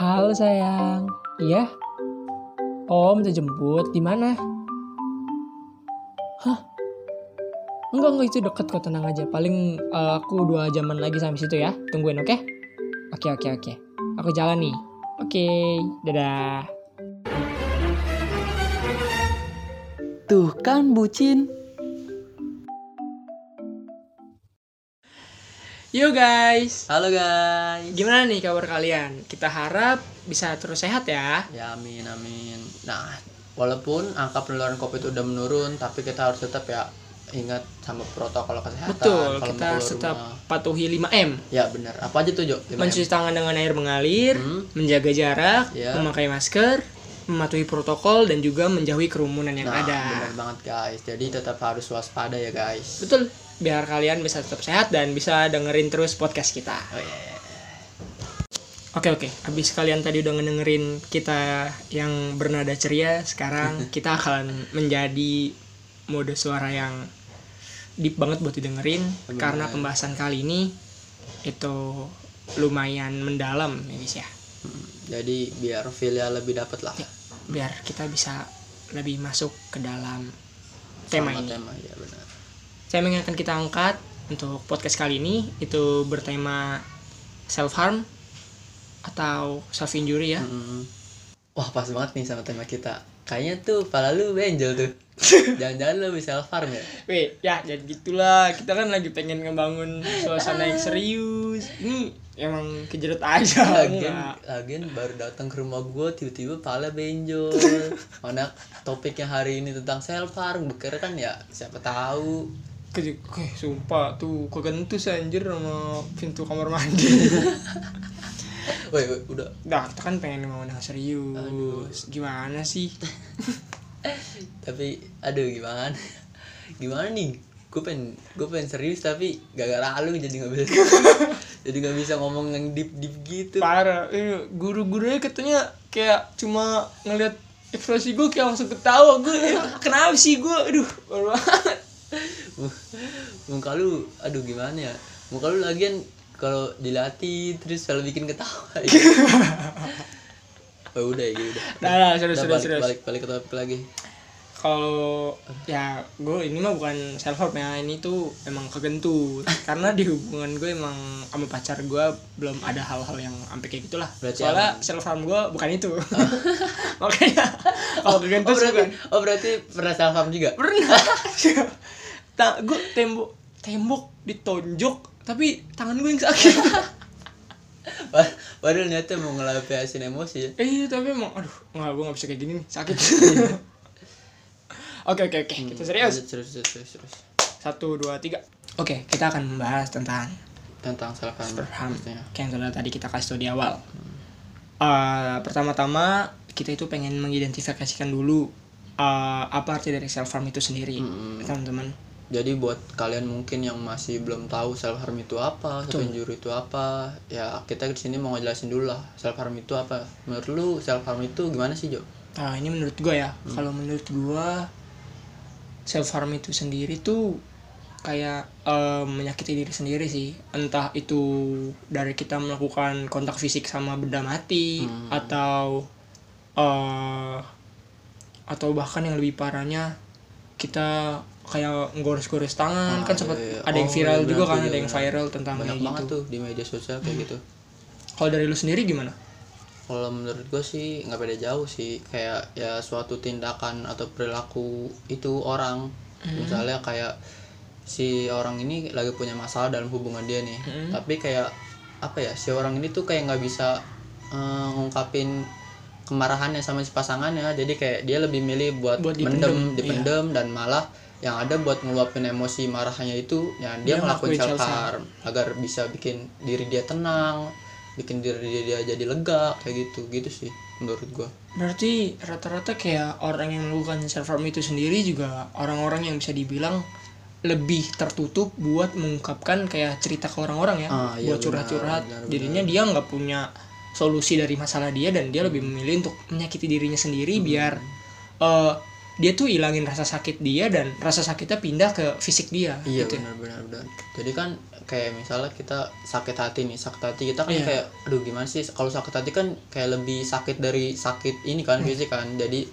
Halo sayang, iya? Oh, minta jemput di mana? Hah? Enggak, enggak itu deket kok tenang aja. Paling eh, aku dua jaman lagi sampai situ ya. Tungguin, oke? Oke, oke, oke. Aku jalan nih. Oke, dadah. Tuh kan bucin. Yo guys, Halo guys. gimana nih kabar kalian? Kita harap bisa terus sehat ya. Ya amin amin. Nah, walaupun angka penularan COVID udah menurun, tapi kita harus tetap ya ingat sama protokol kesehatan. Betul, kalau kita tetap rumah. patuhi 5M. Ya benar. Apa aja tuh Jo? Mencuci tangan dengan air mengalir, Hmm. menjaga jarak, Ya. memakai masker, mematuhi protokol dan juga menjauhi kerumunan yang Nah, ada. benar banget guys. Jadi tetap harus waspada ya guys. Betul, biar kalian bisa tetap sehat dan bisa dengerin terus podcast kita. Oh iya. iya. Oke oke, habis kalian tadi udah ngedengerin kita yang bernada ceria, sekarang kita akan menjadi mode suara yang deep banget buat didengerin Bener. karena pembahasan kali ini itu lumayan mendalam ya guys ya. Hmm, Jadi biar feel-nya lebih dapet lah. Ya, biar kita bisa lebih masuk ke dalam tema Sama ini. Tema ya benar. Tema yang akan kita angkat untuk podcast kali ini itu bertema self harm atau self injury ya. Mm-mm. Wah pas banget nih sama tema kita. Kayaknya tuh pala lu benjol tuh. Jangan-jangan lu bisa farm ya? Weh, ya jadi gitulah. Kita kan lagi pengen ngebangun suasana yang serius. Ini emang kejerut aja. Lagian, lagian baru datang ke rumah gue tiba-tiba pala benjol. Mana topiknya hari ini tentang self harm, beker kan ya siapa tahu. Ke, ke, sumpah tuh kegentus anjir sama pintu kamar mandi. Woi, udah. Nah, kita kan pengen ngomong yang serius. Gimana sih? Tapi aduh gimana? Gimana nih? Gue pengen gue pengen serius tapi gara-gara lu jadi nggak bisa jadi nggak bisa ngomong yang deep deep gitu. Parah. Eh, Guru-gurunya katanya kayak cuma ngeliat ekspresi gue kayak langsung ketawa gue kenapa sih gue aduh banget muka lu aduh gimana ya? Muka lu lagian kalau dilatih terus selalu bikin ketawa. Oh udah ya gitu udah. Nah, nah serius Udah, serius balik, serius. balik balik ke topik lagi. Kalau ya gue ini mah bukan self help ya ini tuh emang kegentut. Karena di hubungan gue emang sama pacar gue belum ada hal-hal yang sampai kayak gitulah. Berarti soalnya aman. self harm gue bukan itu. Makanya kalau oh kegentut berarti bukan oh berarti pernah self harm juga? Pernah tak gue tembok tembok ditonjok tapi tangan gue yang sakit Pad- padahal niatnya mau ngelampiasin emosi ya eh iya tapi emang aduh nggak gue nggak bisa kayak gini nih sakit oke oke oke kita serius serius serius serius, satu dua tiga oke kita akan membahas tentang tentang harm Paham. Kayak yang sudah tadi kita kasih tau di awal. Eh, pertama-tama kita itu pengen mengidentifikasikan dulu eh, apa arti dari self harm itu sendiri, Mm-mm. teman-teman. Jadi buat kalian mungkin yang masih belum tahu self harm itu apa, self injury itu apa, ya kita di sini mau ngejelasin dulu lah self harm itu apa. Menurut lu self harm itu gimana sih Jo? Nah ini menurut gue ya, kalau menurut gue self harm itu sendiri tuh kayak eh, menyakiti diri sendiri sih. Entah itu dari kita melakukan kontak fisik sama benda mati Hmm. atau eh atau bahkan yang lebih parahnya kita kayak ngores-gores tangan Ah, kan sempat iya, iya. ada yang Oh, viral iya, juga kan tuh, ada iya, yang benar. viral tentang Banyak banget gitu. tuh di media sosial kayak gitu. Kalau dari lu sendiri gimana? Kalau menurut gue sih nggak beda jauh sih, kayak ya suatu tindakan atau perilaku itu orang, misalnya kayak si orang ini lagi punya masalah dalam hubungan dia nih, Hmm. tapi kayak apa ya si orang ini tuh kayak nggak bisa eh, ngungkapin kemarahannya sama si pasangannya, jadi kayak dia lebih milih buat, Buat mendem, dipendem, iya. dipendem dan malah yang ada buat ngeluapin emosi marahnya itu, ya Dia dia, ngelakuin self harm agar bisa bikin diri dia tenang, bikin diri dia jadi lega kayak gitu gitu sih menurut gua Berarti rata-rata kayak orang yang melakukan self harm itu sendiri juga orang-orang yang bisa dibilang lebih tertutup buat mengungkapkan kayak cerita ke orang-orang ya, Ah, iya, buat curhat-curhat. Jadinya dia nggak punya solusi dari masalah dia dan dia lebih memilih untuk menyakiti dirinya sendiri Hmm. biar eh, dia tuh ilangin rasa sakit dia dan rasa sakitnya pindah ke fisik dia iya gitu. benar benar benar jadi kan kayak misalnya kita sakit hati nih sakit hati kita kan Iya. kayak aduh gimana sih kalau sakit hati kan kayak lebih sakit dari sakit ini kan fisik kan jadi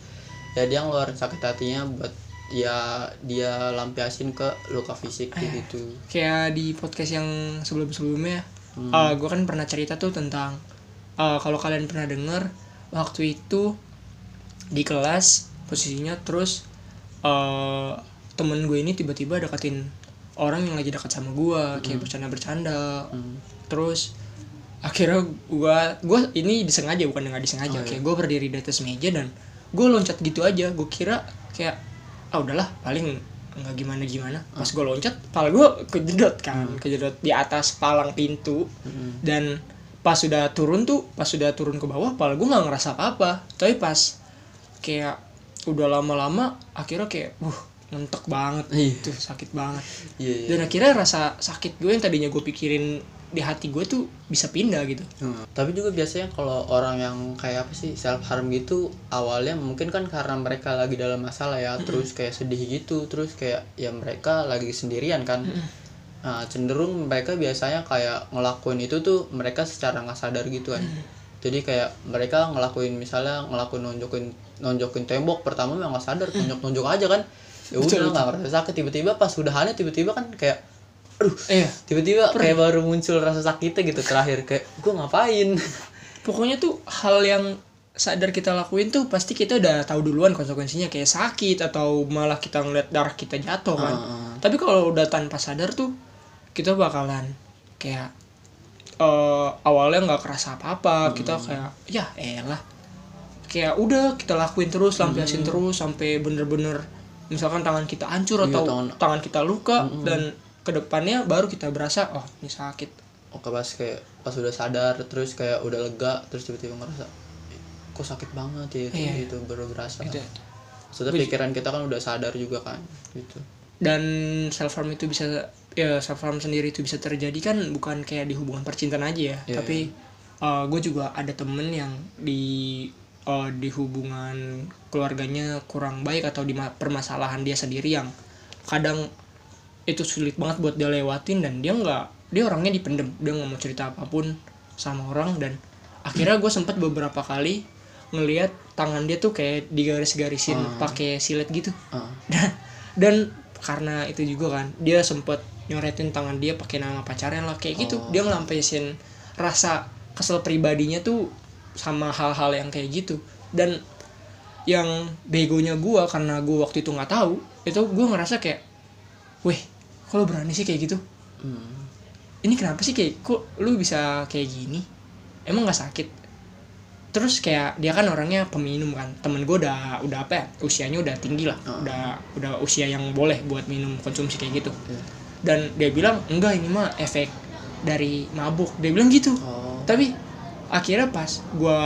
ya dia ngeluarin sakit hatinya buat ya dia lampiasin ke luka fisik kayak gitu kayak di podcast yang sebelum sebelumnya Hmm. gue kan pernah cerita tuh tentang eh, kalau kalian pernah denger waktu itu di kelas posisinya terus eh temen gue ini tiba-tiba deketin orang yang lagi dekat sama gue kayak bercanda-bercanda. Hmm. terus akhirnya gua gua ini disengaja bukan nggak disengaja Oh, iya. kayak gue berdiri di atas meja dan gue loncat gitu aja. Gue kira kayak ah udahlah paling nggak gimana gimana pas gue loncat pala gue kejedot kan kejedot di atas palang pintu. Hmm. dan pas sudah turun tuh pas sudah turun ke bawah pala gue nggak ngerasa apa apa tapi pas kayak udah lama-lama akhirnya kayak uh ngentek banget Iya. tuh sakit banget iya iya dan akhirnya rasa sakit gue yang tadinya gue pikirin di hati gue tuh bisa pindah gitu Hmm. Tapi juga biasanya kalau orang yang kayak apa sih self harm gitu awalnya mungkin kan karena mereka lagi dalam masalah ya terus kayak sedih gitu terus kayak ya mereka lagi sendirian kan. Nah, cenderung mereka biasanya kayak ngelakuin itu tuh mereka secara nggak sadar gitu kan. Jadi kayak mereka ngelakuin misalnya ngelakuin nonjokin nonjokin tembok pertama memang nggak sadar nonjok nonjok aja kan. Ya udah nggak ngerasa sakit. Tiba-tiba pas udahannya tiba-tiba kan kayak aduh. Iya. Tiba-tiba kayak baru muncul rasa sakitnya gitu terakhir kayak gue ngapain? Pokoknya tuh hal yang sadar kita lakuin tuh pasti kita udah tahu duluan konsekuensinya kayak sakit atau malah kita ngeliat darah kita jatuh kan. Heeh. tapi kalau udah tanpa sadar tuh kita bakalan kayak eh awalnya nggak kerasa apa-apa. Kita kayak ya elah. Kayak udah kita lakuin terus lampiasin terus sampai bener-bener misalkan tangan kita hancur Iya, atau tangan- tangan kita luka dan ke depannya baru kita berasa oh ini sakit. Oke pas kayak pas udah sadar terus kayak udah lega terus tiba-tiba ngerasa "Ih, kok sakit banget ya itu Iya. gitu baru berasa. Gitu. Maksudnya pikiran kita kan udah sadar juga kan gitu. Dan self harm itu bisa ya self harm sendiri itu bisa terjadi kan bukan kayak di hubungan percintaan aja ya. Iya, tapi gue juga ada temen yang di eh, di hubungan keluarganya kurang baik atau di ma- permasalahan dia sendiri yang kadang itu sulit banget buat dia lewatin dan dia nggak dia orangnya dipendem dia nggak mau cerita apa pun sama orang dan akhirnya gue sempat beberapa kali ngelihat tangan dia tuh kayak digaris-garisin pakai silet gitu. Ah, dan, dan karena itu juga kan dia sempet nyoretin tangan dia pakai nama pacarnya lah kayak gitu Oh. dia ngelampiasin rasa kesel pribadinya tuh sama hal-hal yang kayak gitu dan yang begonya gua karena gua waktu itu nggak tahu itu gua ngerasa kayak weh kalau berani sih kayak gitu hmm. ini kenapa sih kayak kok lu bisa kayak gini emang nggak sakit terus kayak dia kan orangnya peminum kan temen gue udah udah apa ya usianya udah tinggi lah Oh. udah udah usia yang boleh buat minum konsumsi kayak gitu Iya. Dan dia bilang enggak ini mah efek dari mabuk. Dia bilang gitu. Oh. Tapi akhirnya pas gue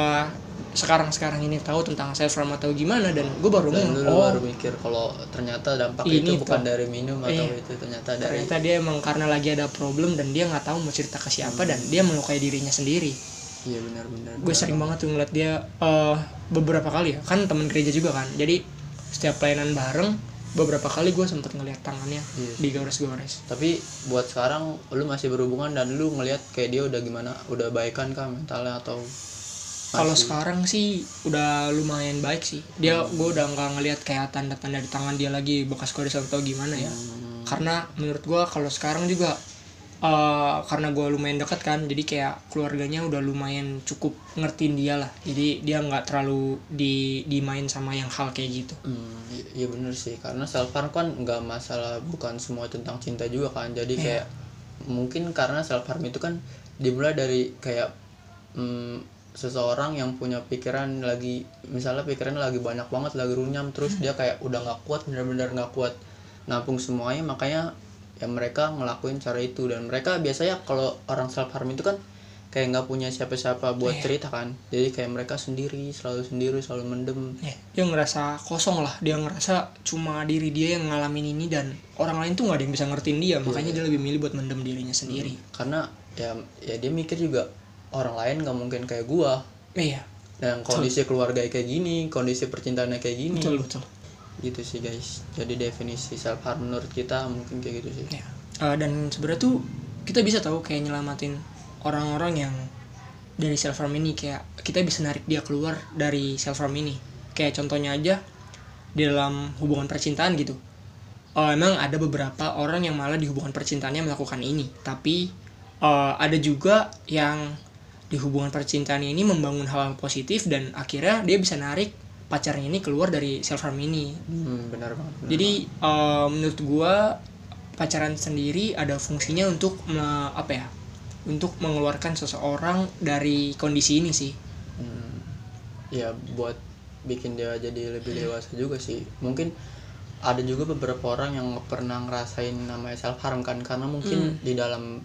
sekarang sekarang ini tahu tentang self harm atau gimana dan gue baru dan ngomong lu oh baru mikir kalau ternyata dampak Ini itu bukan tuh. dari minum atau Iya. itu ternyata dari ternyata dia emang karena lagi ada problem dan dia nggak tahu mau cerita ke siapa dan dia melukai dirinya sendiri. Iya benar-benar. Gue sering banget tuh ngeliat dia eh beberapa kali ya. Kan teman gereja juga kan. Jadi setiap pelayanan bareng beberapa kali gue sempet ngeliat tangannya Iya. digores-gores tapi buat sekarang lu masih berhubungan dan lu ngelihat kayak dia udah gimana? Udah baikan kah mentalnya atau kalau sekarang sih udah lumayan baik sih. Dia gue udah nggak ngeliat kayak tanda-tanda di tangan dia lagi bekas gores atau gimana ya. Hmm, karena menurut gue kalau sekarang juga eh, karena gue lumayan dekat kan jadi kayak keluarganya udah lumayan cukup ngertiin dia lah. Jadi dia nggak terlalu di dimain sama yang hal kayak gitu. Hmm, iya bener sih. Karena self harm kan nggak masalah bukan semua tentang cinta juga kan. Jadi Iya. kayak mungkin karena self harm itu kan dimulai dari kayak hmm, seseorang yang punya pikiran lagi misalnya pikirannya lagi banyak banget lagi runyam terus dia kayak udah nggak kuat benar-benar nggak kuat nampung semuanya makanya ya mereka ngelakuin cara itu. Dan mereka biasanya kalau orang self harm itu kan kayak nggak punya siapa-siapa buat Iya. cerita kan. Jadi kayak mereka sendiri selalu sendiri selalu mendem. Ya, dia ngerasa kosong lah. Dia ngerasa cuma diri dia yang ngalamin ini dan orang lain tuh nggak ada yang bisa ngertiin dia. Makanya dia lebih milih buat mendem dirinya sendiri. Karena ya ya dia mikir juga orang lain nggak mungkin kayak gua. Iya. Dan kondisi keluarga kayak gini kondisi percintaannya kayak gini. Betul betul gitu sih guys. Jadi definisi self harm menurut kita mungkin kayak gitu sih. Ya Eh, dan sebenarnya tuh kita bisa tahu kayak nyelamatin orang-orang yang dari self harm ini. Kayak kita bisa narik dia keluar dari self harm ini. Kayak contohnya aja di dalam hubungan percintaan gitu. Oh emang ada beberapa orang yang malah di hubungan percintaannya melakukan ini. Tapi eh, ada juga yang di hubungan percintaan ini membangun hal positif dan akhirnya dia bisa narik pacarnya ini keluar dari self harm ini hmm, benar banget benar jadi eh, menurut gua pacaran sendiri ada fungsinya untuk me- apa ya? Untuk mengeluarkan seseorang dari kondisi ini sih. Hmm, ya buat bikin dia jadi lebih dewasa juga sih mungkin ada juga beberapa orang yang pernah ngerasain namanya self harm kan karena mungkin di dalam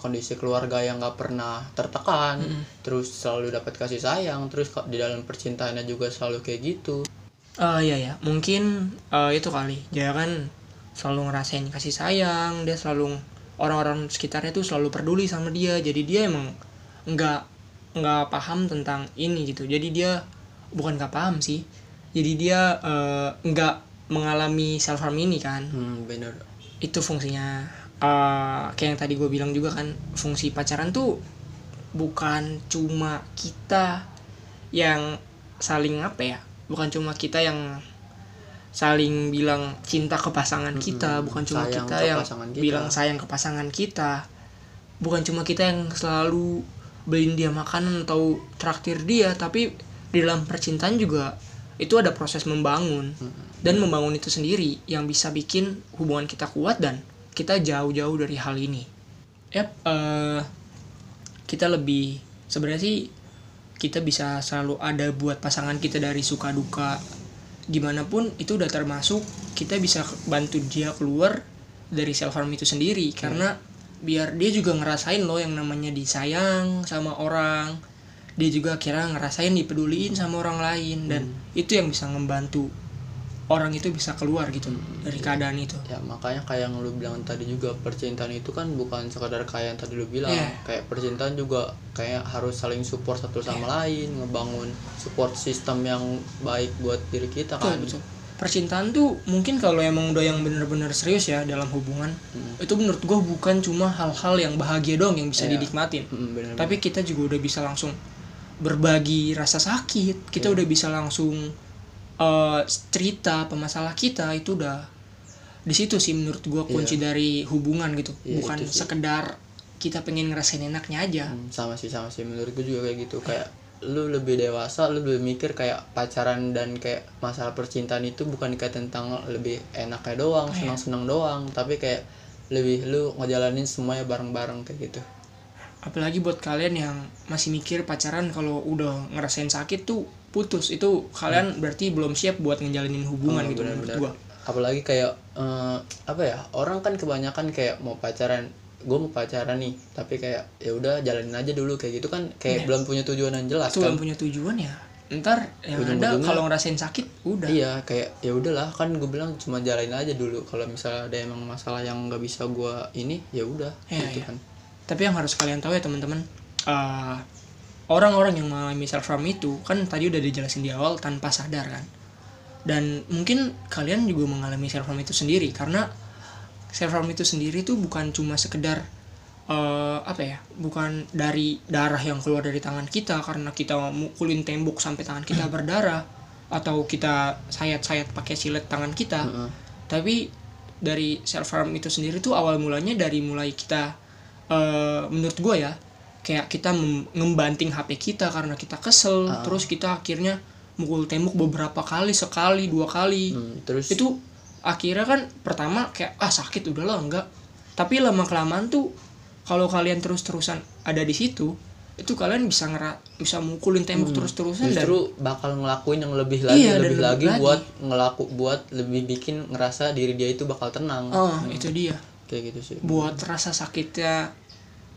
kondisi keluarga yang nggak pernah tertekan terus selalu dapat kasih sayang terus kok di dalam percintaannya juga selalu kayak gitu Eh iya ya, mungkin eh, itu kali. Dia kan selalu ngerasain kasih sayang, dia selalu orang-orang sekitarnya tuh selalu peduli sama dia. Jadi dia emang nggak nggak paham tentang ini gitu. Jadi dia bukan nggak paham sih. Jadi dia eh, nggak mengalami self harm ini kan. hmm, bener itu fungsinya eh, kayak yang tadi gue bilang juga kan fungsi pacaran tuh bukan cuma kita yang saling apa ya bukan cuma kita yang saling bilang cinta ke pasangan kita bukan cuma sayang kita yang kita. bilang sayang ke pasangan kita bukan cuma kita yang selalu beliin dia makanan atau traktir dia tapi di dalam percintaan juga itu ada proses membangun dan membangun itu sendiri yang bisa bikin hubungan kita kuat dan kita jauh-jauh dari hal ini. Yap, eh, kita lebih sebenarnya sih kita bisa selalu ada buat pasangan kita dari suka duka. Gimana pun itu udah termasuk kita bisa bantu dia keluar dari self harm itu sendiri. Karena biar dia juga ngerasain loh yang namanya disayang sama orang. Dia juga kira ngerasain dipeduliin sama orang lain. Dan itu yang bisa membantu orang itu bisa keluar gitu dari keadaan itu ya makanya kayak yang lu bilang tadi juga percintaan itu kan bukan sekadar kayak yang tadi lu bilang Iya. kayak percintaan juga kayak harus saling support satu sama lain ngebangun support sistem yang baik buat diri kita Betul, kan betul. percintaan tuh mungkin kalau emang udah yang bener-bener serius ya dalam hubungan itu menurut gue bukan cuma hal-hal yang bahagia doang yang bisa Iya. dinikmatin Mm, bener tapi kita juga udah bisa langsung berbagi rasa sakit kita Iya. udah bisa langsung eh, cerita pemasalah kita itu udah di situ sih menurut gua kunci dari hubungan gitu. Iya, bukan sekedar kita pengen ngerasain enaknya aja. Hmm, sama sih sama sih. Menurut gue juga kayak gitu. Kayak lu lebih dewasa lu lebih mikir kayak pacaran dan kayak masalah percintaan itu bukan kayak tentang lebih enaknya doang senang senang doang. Tapi kayak lebih lu ngejalanin semuanya bareng bareng kayak gitu. Apalagi buat kalian yang masih mikir pacaran kalau udah ngerasain sakit tuh putus. Itu kalian berarti belum siap buat ngejalanin hubungan Oh, gitu menurut benar-benar. gua apalagi kayak eh, apa ya orang kan kebanyakan kayak mau pacaran gue mau pacaran nih tapi kayak ya udah jalanin aja dulu kayak gitu kan kayak belum punya tujuan yang jelas itu kan. belum punya tujuan ya? Ntar yang ada kalau ngerasain sakit udah. Iya kayak ya udahlah kan gue bilang cuma jalanin aja dulu. Kalau misalnya ada emang masalah yang nggak bisa gue ini ya udah Iya, gitu iya. kan. Tapi yang harus kalian tahu ya teman-teman eh, orang-orang yang mengalami self harm itu kan tadi udah dijelasin di awal tanpa sadar kan dan mungkin kalian juga mengalami self harm itu sendiri karena self harm itu sendiri tuh bukan cuma sekedar eh, apa ya bukan dari darah yang keluar dari tangan kita karena kita mukulin tembok sampai tangan kita berdarah atau kita sayat-sayat pakai silet tangan kita Heeh. tapi dari self harm itu sendiri tuh awal mulanya dari mulai kita eh, menurut gue ya kayak kita ngembanting HP kita karena kita kesel terus kita akhirnya mukul tembok beberapa kali sekali dua kali. Hmm, terus? Itu akhirnya kan pertama kayak ah sakit udahlah enggak. Tapi lama kelamaan tuh kalau kalian terus terusan ada di situ itu kalian bisa ngera bisa mukulin tembok terus terusan dan justru bakal ngelakuin yang lebih lagi Iya, dan lebih lebih lagi lagi. buat ngelaku buat lebih bikin ngerasa diri dia itu bakal tenang. Oh itu dia. Kayak gitu sih. Buat rasa sakitnya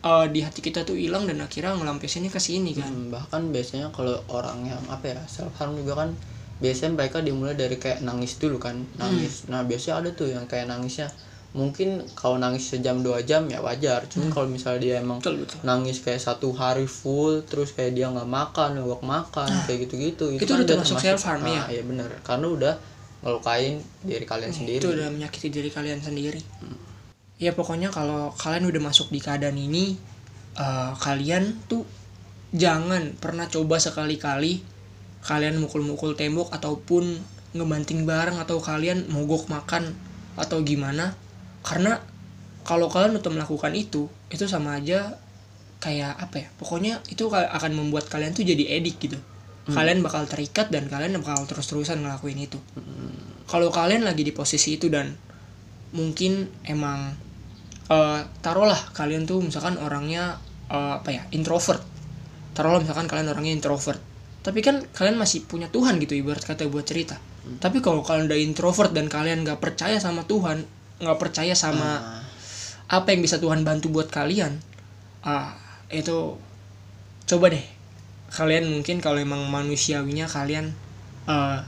eh, di hati kita tuh hilang dan akhirnya ngelampiasinnya ke sini kan? Hmm, bahkan biasanya kalau orang yang apa ya self harm juga kan biasanya mereka dimulai dari kayak nangis dulu kan nangis. Nah biasanya ada tuh yang kayak nangisnya. Mungkin kalau nangis sejam dua jam ya wajar. Cuman kalau misalnya dia emang betul betul. nangis kayak satu hari full terus kayak dia nggak makan nggak makan kayak gitu gitu itu udah termasuk self-harm, nah, iya. iya bener. Karena udah ngelukain diri kalian sendiri itu udah menyakiti diri kalian sendiri ya pokoknya kalau kalian udah masuk di keadaan ini eh, kalian tuh jangan pernah coba sekali-kali kalian mukul-mukul tembok ataupun ngebanting barang atau kalian mogok makan atau gimana. Karena kalau kalian udah melakukan itu itu sama aja kayak apa ya pokoknya itu ka- akan membuat kalian tuh jadi edik gitu. Kalian bakal terikat dan kalian bakal terus-terusan ngelakuin itu. Kalau kalian lagi di posisi itu dan mungkin emang eh, taruhlah kalian tuh misalkan orangnya eh, apa ya introvert. Taruhlah misalkan kalian orangnya introvert. Tapi kan kalian masih punya Tuhan gitu ibarat kata buat cerita. Tapi kalau kalian udah introvert dan kalian nggak percaya sama Tuhan nggak percaya sama Ah, apa yang bisa Tuhan bantu buat kalian ah itu coba deh. Kalian mungkin kalau emang manusiawinya kalian eh,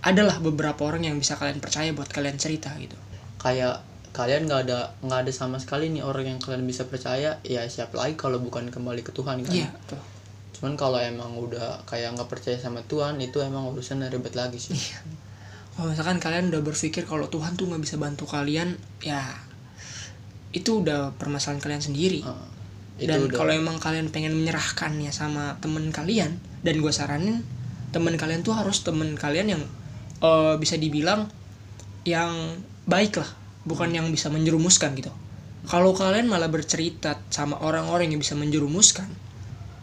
adalah beberapa orang yang bisa kalian percaya buat kalian cerita gitu. Kayak kalian nggak ada nggak ada sama sekali nih orang yang kalian bisa percaya ya siapa lagi kalau bukan kembali ke Tuhan kan? Iya tuh cuman kalau emang udah kayak nggak percaya sama Tuhan itu emang urusan ribet lagi sih. Kalau misalkan kalian udah berpikir kalau Tuhan tuh nggak bisa bantu kalian ya itu udah permasalahan kalian sendiri. Itu dan udah. kalau emang kalian pengen menyerahkannya sama temen kalian dan gue saranin temen kalian tuh harus temen kalian yang eh, bisa dibilang yang baik lah bukan yang bisa menjerumuskan gitu. Kalau kalian malah bercerita sama orang-orang yang bisa menjerumuskan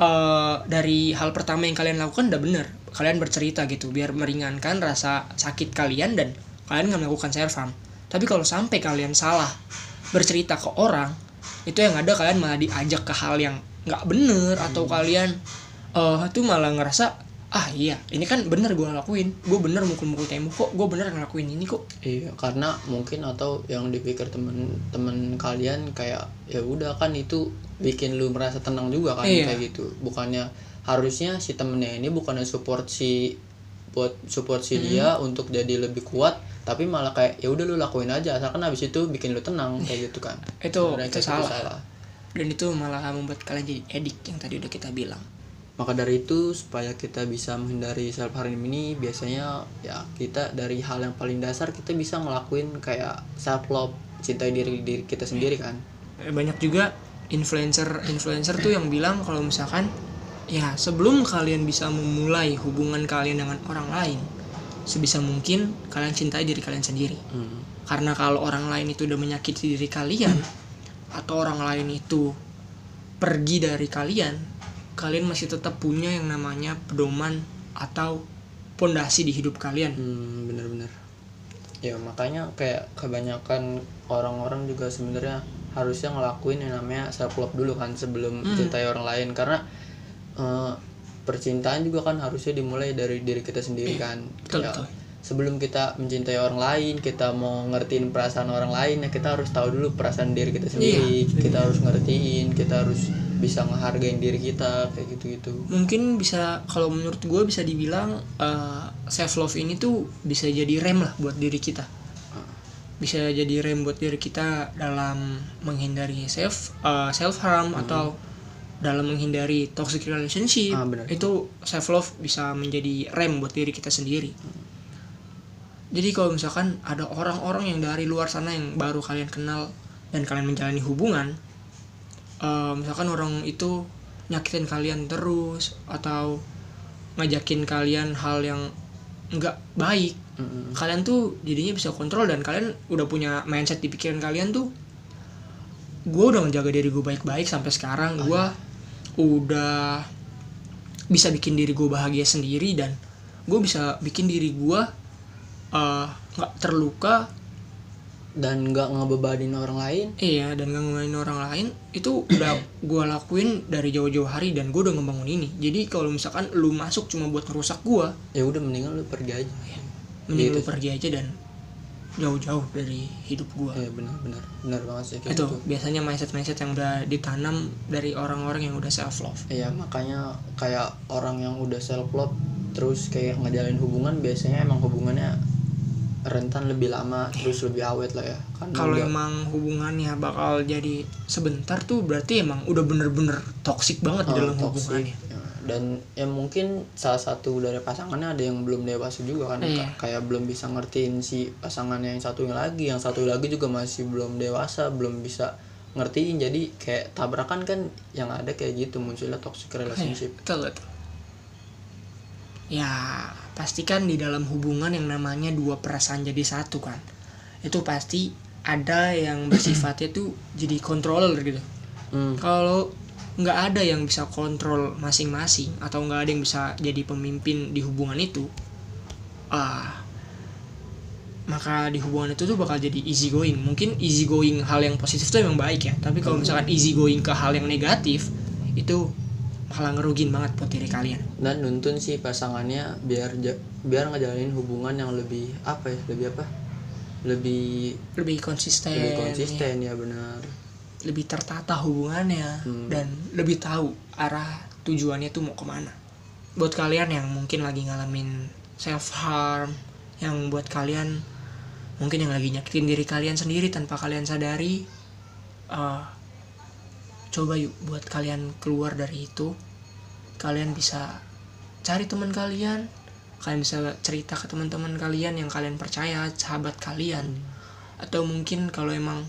eh, dari hal pertama yang kalian lakukan udah bener. Kalian bercerita gitu biar meringankan rasa sakit kalian dan kalian nggak melakukan self harm. Tapi kalau sampai kalian salah bercerita ke orang itu yang ada kalian malah diajak ke hal yang nggak bener atau kalian eh tuh malah ngerasa ah iya. Ini kan bener gue lakuin gue bener mukul-mukul tembok kok. Gue bener ngelakuin ini kok. Iya karena mungkin atau yang dipikir temen-temen kalian kayak ya udah kan itu bikin lu merasa tenang juga kan Iya. kayak gitu. Bukannya harusnya si temennya ini bukannya support si buat support si dia untuk jadi lebih kuat tapi malah kayak ya udah lu lakuin aja asalkan habis itu bikin lu tenang kayak gitu kan. Itu Sebenarnya itu gitu salah. dan itu malah membuat kalian jadi edik yang tadi udah kita bilang Maka dari itu supaya kita bisa menghindari self harm ini biasanya ya kita dari hal yang paling dasar kita bisa ngelakuin kayak self love cintai diri diri kita sendiri kan. Eh, banyak juga influencer influencer tuh yang bilang kalau misalkan ya sebelum kalian bisa memulai hubungan kalian dengan orang lain sebisa mungkin kalian cintai diri kalian sendiri Hmm. karena kalau orang lain itu udah menyakiti diri kalian atau orang lain itu pergi dari kalian kalian masih tetap punya yang namanya pedoman atau pondasi di hidup kalian Hmm, bener-bener. Ya makanya kayak kebanyakan orang-orang juga sebenarnya harusnya ngelakuin yang namanya self love dulu kan sebelum cintai orang lain karena eh, percintaan juga kan harusnya dimulai dari diri kita sendiri kan. betul, Kayak betul. Sebelum kita mencintai orang lain, kita mau ngertiin perasaan orang lain ya kita harus tahu dulu perasaan diri kita sendiri. Iya, kita harus ngertiin, kita harus bisa ngehargain diri kita kayak gitu-gitu. mungkin bisa kalau menurut gue bisa dibilang self love ini tuh bisa jadi rem lah buat diri kita. Bisa jadi rem buat diri kita dalam menghindari self self harm atau dalam menghindari toxic relationship. Ah, benar. itu self love bisa menjadi rem buat diri kita sendiri. Jadi kalau misalkan ada orang-orang yang dari luar sana yang baru kalian kenal dan kalian menjalani hubungan eh, misalkan orang itu nyakitin kalian terus atau ngajakin kalian hal yang nggak baik Mm-mm. kalian tuh jadinya bisa kontrol dan kalian udah punya mindset di pikiran kalian tuh gue udah ngejaga diri gue baik-baik sampai sekarang gue udah bisa bikin diri gue bahagia sendiri dan gue bisa bikin diri gue eh, nggak terluka Dan nggak ngebebanin orang lain. iya dan gak ngomongin orang lain itu udah gue lakuin dari jauh-jauh hari dan gue udah ngebangun ini jadi kalau misalkan lu masuk cuma buat ngerusak gue Ya udah mendingan lu pergi aja. mending lu Gitu. pergi aja dan jauh-jauh dari hidup gue Ya benar benar benar banget sih kayak itu gitu. biasanya mindset mindset yang udah ditanam dari orang-orang yang udah self love Iya makanya kayak orang yang udah self love terus kayak ngejalin hubungan biasanya emang hubungannya rentan lebih lama terus lebih awet lah ya. Kan kalau udah- emang hubungannya bakal jadi sebentar tuh berarti emang udah bener-bener toksik banget Oh, dalam toxic. hubungannya Ya, dan ya mungkin salah satu dari pasangannya ada yang belum dewasa juga kan Iya. Ka- kayak belum bisa ngertiin si pasangannya yang satunya lagi yang satu lagi juga masih belum dewasa belum bisa ngertiin jadi kayak tabrakan kan yang ada kayak gitu munculnya toxic relationship betul betul ya pastikan di dalam hubungan yang namanya dua perasaan jadi satu kan. Itu pasti ada yang bersifatnya tuh jadi controller gitu. Hmm, kalau nggak ada yang bisa kontrol masing-masing atau nggak ada yang bisa jadi pemimpin di hubungan itu ah maka di hubungan itu tuh bakal jadi easy going. Mungkin easy going hal yang positif tuh emang baik ya tapi kalau misalkan easy going ke hal yang negatif itu malah ngerugin banget buat diri kalian. Dan nuntun si pasangannya biar biar ngejalanin hubungan yang lebih apa ya lebih apa? Lebih lebih konsisten. Lebih konsisten ya benar. Lebih tertata hubungannya Hmm. dan lebih tahu arah tujuannya tuh mau ke mana. Buat kalian yang mungkin lagi ngalamin self harm yang buat kalian mungkin yang lagi nyakitin diri kalian sendiri tanpa kalian sadari eh, coba yuk buat kalian keluar dari itu. Kalian bisa cari teman kalian kalian bisa cerita ke teman-teman kalian yang kalian percaya sahabat kalian. Atau mungkin kalau emang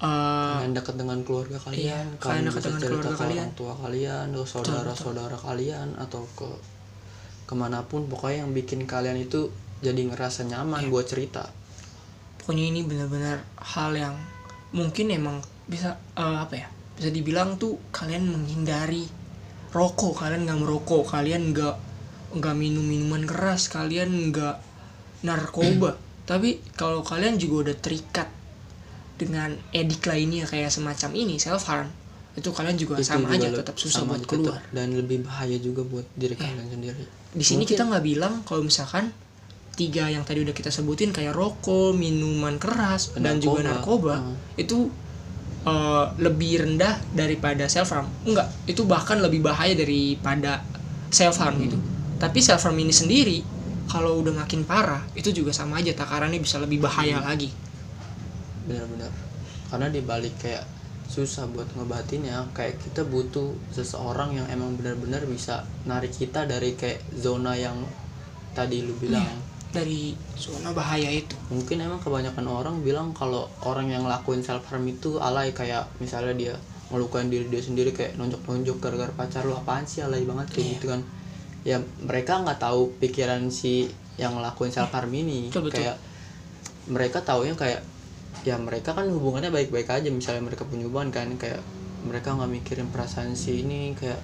eh, kalian dekat dengan keluarga kalian Iya, kalian dekat dengan cerita keluarga ke kalian. orang tua kalian ke saudara-saudara kalian atau ke ke mana pun. Pokoknya yang bikin kalian itu jadi ngerasa nyaman Iya. buat cerita. Pokoknya ini benar-benar hal yang mungkin emang bisa eh, apa ya bisa dibilang tuh kalian menghindari rokok kalian nggak merokok kalian nggak nggak minum minuman keras kalian nggak narkoba tapi kalau kalian juga udah terikat dengan edik lainnya kayak semacam ini self harm itu kalian juga Itu sama juga aja tetap susah buat aja keluar tetap- dan lebih bahaya juga buat diri Iya. kalian sendiri di sini Mungkin- kita nggak bilang kalau misalkan tiga yang tadi udah kita sebutin kayak rokok, minuman keras dan juga Narkoba. narkoba Hmm. itu eh, lebih rendah daripada self harm. Enggak, itu bahkan lebih bahaya daripada self harm gitu. Tapi self harm ini sendiri kalau udah makin parah itu juga sama aja takarannya bisa lebih bahaya lagi. benar-benar karena dibalik kayak susah buat ngebatinnya kayak kita butuh seseorang yang emang benar-benar bisa narik kita dari kayak zona yang tadi lu bilang Iya. Dari zona bahaya itu. mungkin emang kebanyakan orang bilang kalau orang yang lakuin self harm itu alay kayak misalnya dia ngelukain diri dia sendiri kayak nonjok-nonjok gara-gara pacar lu apaan sih alay banget kayak Iya. gitu kan ya mereka nggak tahu pikiran si yang ngelakuin self harm ini Betul, betul. kayak mereka taunya kayak ya mereka kan hubungannya baik-baik aja misalnya mereka punya hubungan kan kayak mereka nggak mikirin perasaan si ini kayak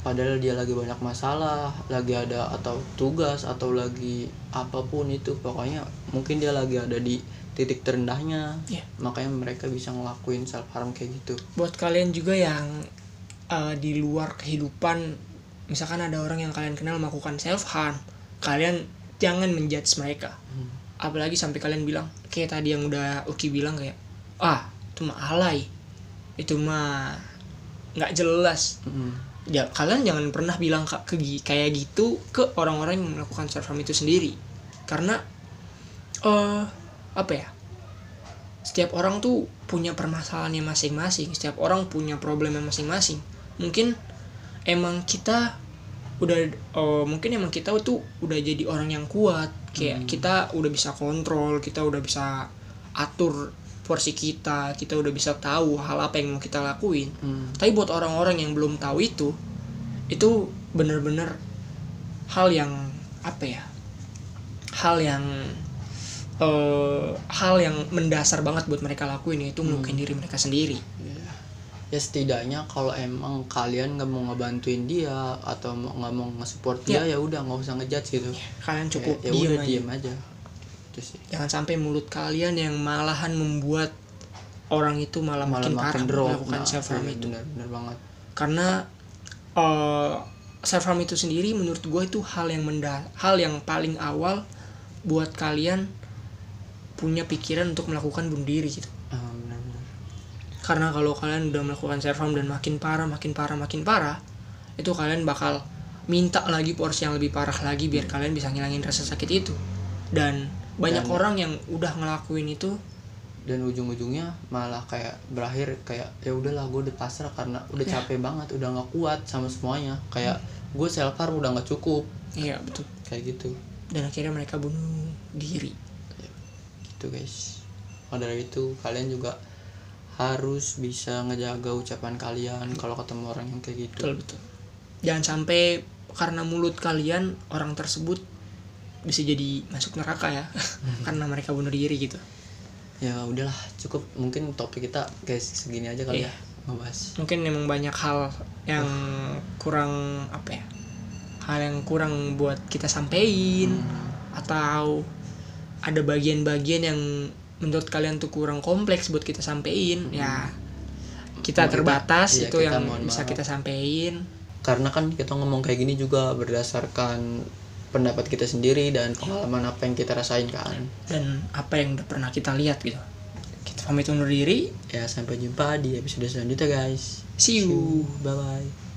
padahal dia lagi banyak masalah lagi ada atau tugas atau lagi apa pun itu pokoknya mungkin dia lagi ada di titik terendahnya Iya. makanya mereka bisa ngelakuin self harm kayak gitu buat kalian juga yang uh, di luar kehidupan misalkan ada orang yang kalian kenal melakukan self harm kalian jangan menjudge mereka Hmm. apalagi sampai kalian bilang kayak tadi yang udah Uki bilang kayak ah itu mah alay itu mah nggak jelas Mm. Ya kalian jangan pernah bilang ke, kayak gitu ke orang-orang yang melakukan self harm itu sendiri. Karena eh apa ya? Setiap orang tuh punya permasalahannya masing-masing setiap orang punya problemnya masing-masing. Mungkin emang kita udah eh, mungkin emang kita tuh udah jadi orang yang kuat kayak kita udah bisa kontrol kita udah bisa atur porsi kita kita udah bisa tahu hal apa yang mau kita lakuin. Mm. tapi buat orang-orang yang belum tahu itu itu bener-bener hal yang apa ya hal yang eh hal yang mendasar banget buat mereka lakuin yaitu ngelukain diri mereka sendiri. Iya. ya setidaknya kalau emang kalian nggak mau ngebantuin dia atau nggak mau nge-support dia ya udah nggak usah ngejudge gitu. Kalian cukup ya, ya diem udah aja. diem aja itu sih. Jangan sampai mulut kalian yang malahan membuat orang itu malah, malah makin, parah drop. melakukan nah, self harm iya, itu. bener bener banget. Karena eh self harm itu sendiri menurut gue itu hal yang menda hal yang paling awal buat kalian punya pikiran untuk melakukan bunuh diri gitu. Ah, karena kalau kalian udah melakukan self harm dan makin parah makin parah makin parah itu kalian bakal minta lagi porsi yang lebih parah lagi biar kalian bisa ngilangin rasa sakit itu. Dan banyak Dan- orang yang udah ngelakuin itu. Dan ujung-ujungnya malah kayak berakhir kayak ya udahlah gue udah pasrah karena udah Ya. capek banget udah nggak kuat sama semuanya. Kayak gue self harm udah nggak cukup. Iya betul. Kayak gitu. Dan akhirnya mereka bunuh diri. Gitu guys. Maka dari itu kalian juga harus bisa ngejaga ucapan kalian kalau ketemu orang yang kayak gitu. Betul betul. Jangan sampai karena mulut kalian orang tersebut bisa jadi masuk neraka ya. Karena mereka bunuh diri gitu. Ya udahlah cukup. Mungkin topik kita guys segini aja kali Iya. ya ngebahas. Mungkin memang banyak hal yang kurang apa ya hal yang kurang buat kita sampein atau ada bagian-bagian yang menurut kalian tuh kurang kompleks buat kita sampein ya. Kita Mau kita- terbatas iya, itu kita yang bisa maaf. kita sampein. Karena kan kita ngomong kayak gini juga berdasarkan pendapat kita sendiri dan pengalaman apa yang kita rasain kan. Dan apa yang udah pernah kita lihat gitu. Kita pamit undur diri. Ya sampai jumpa di episode selanjutnya guys. See you. Bye bye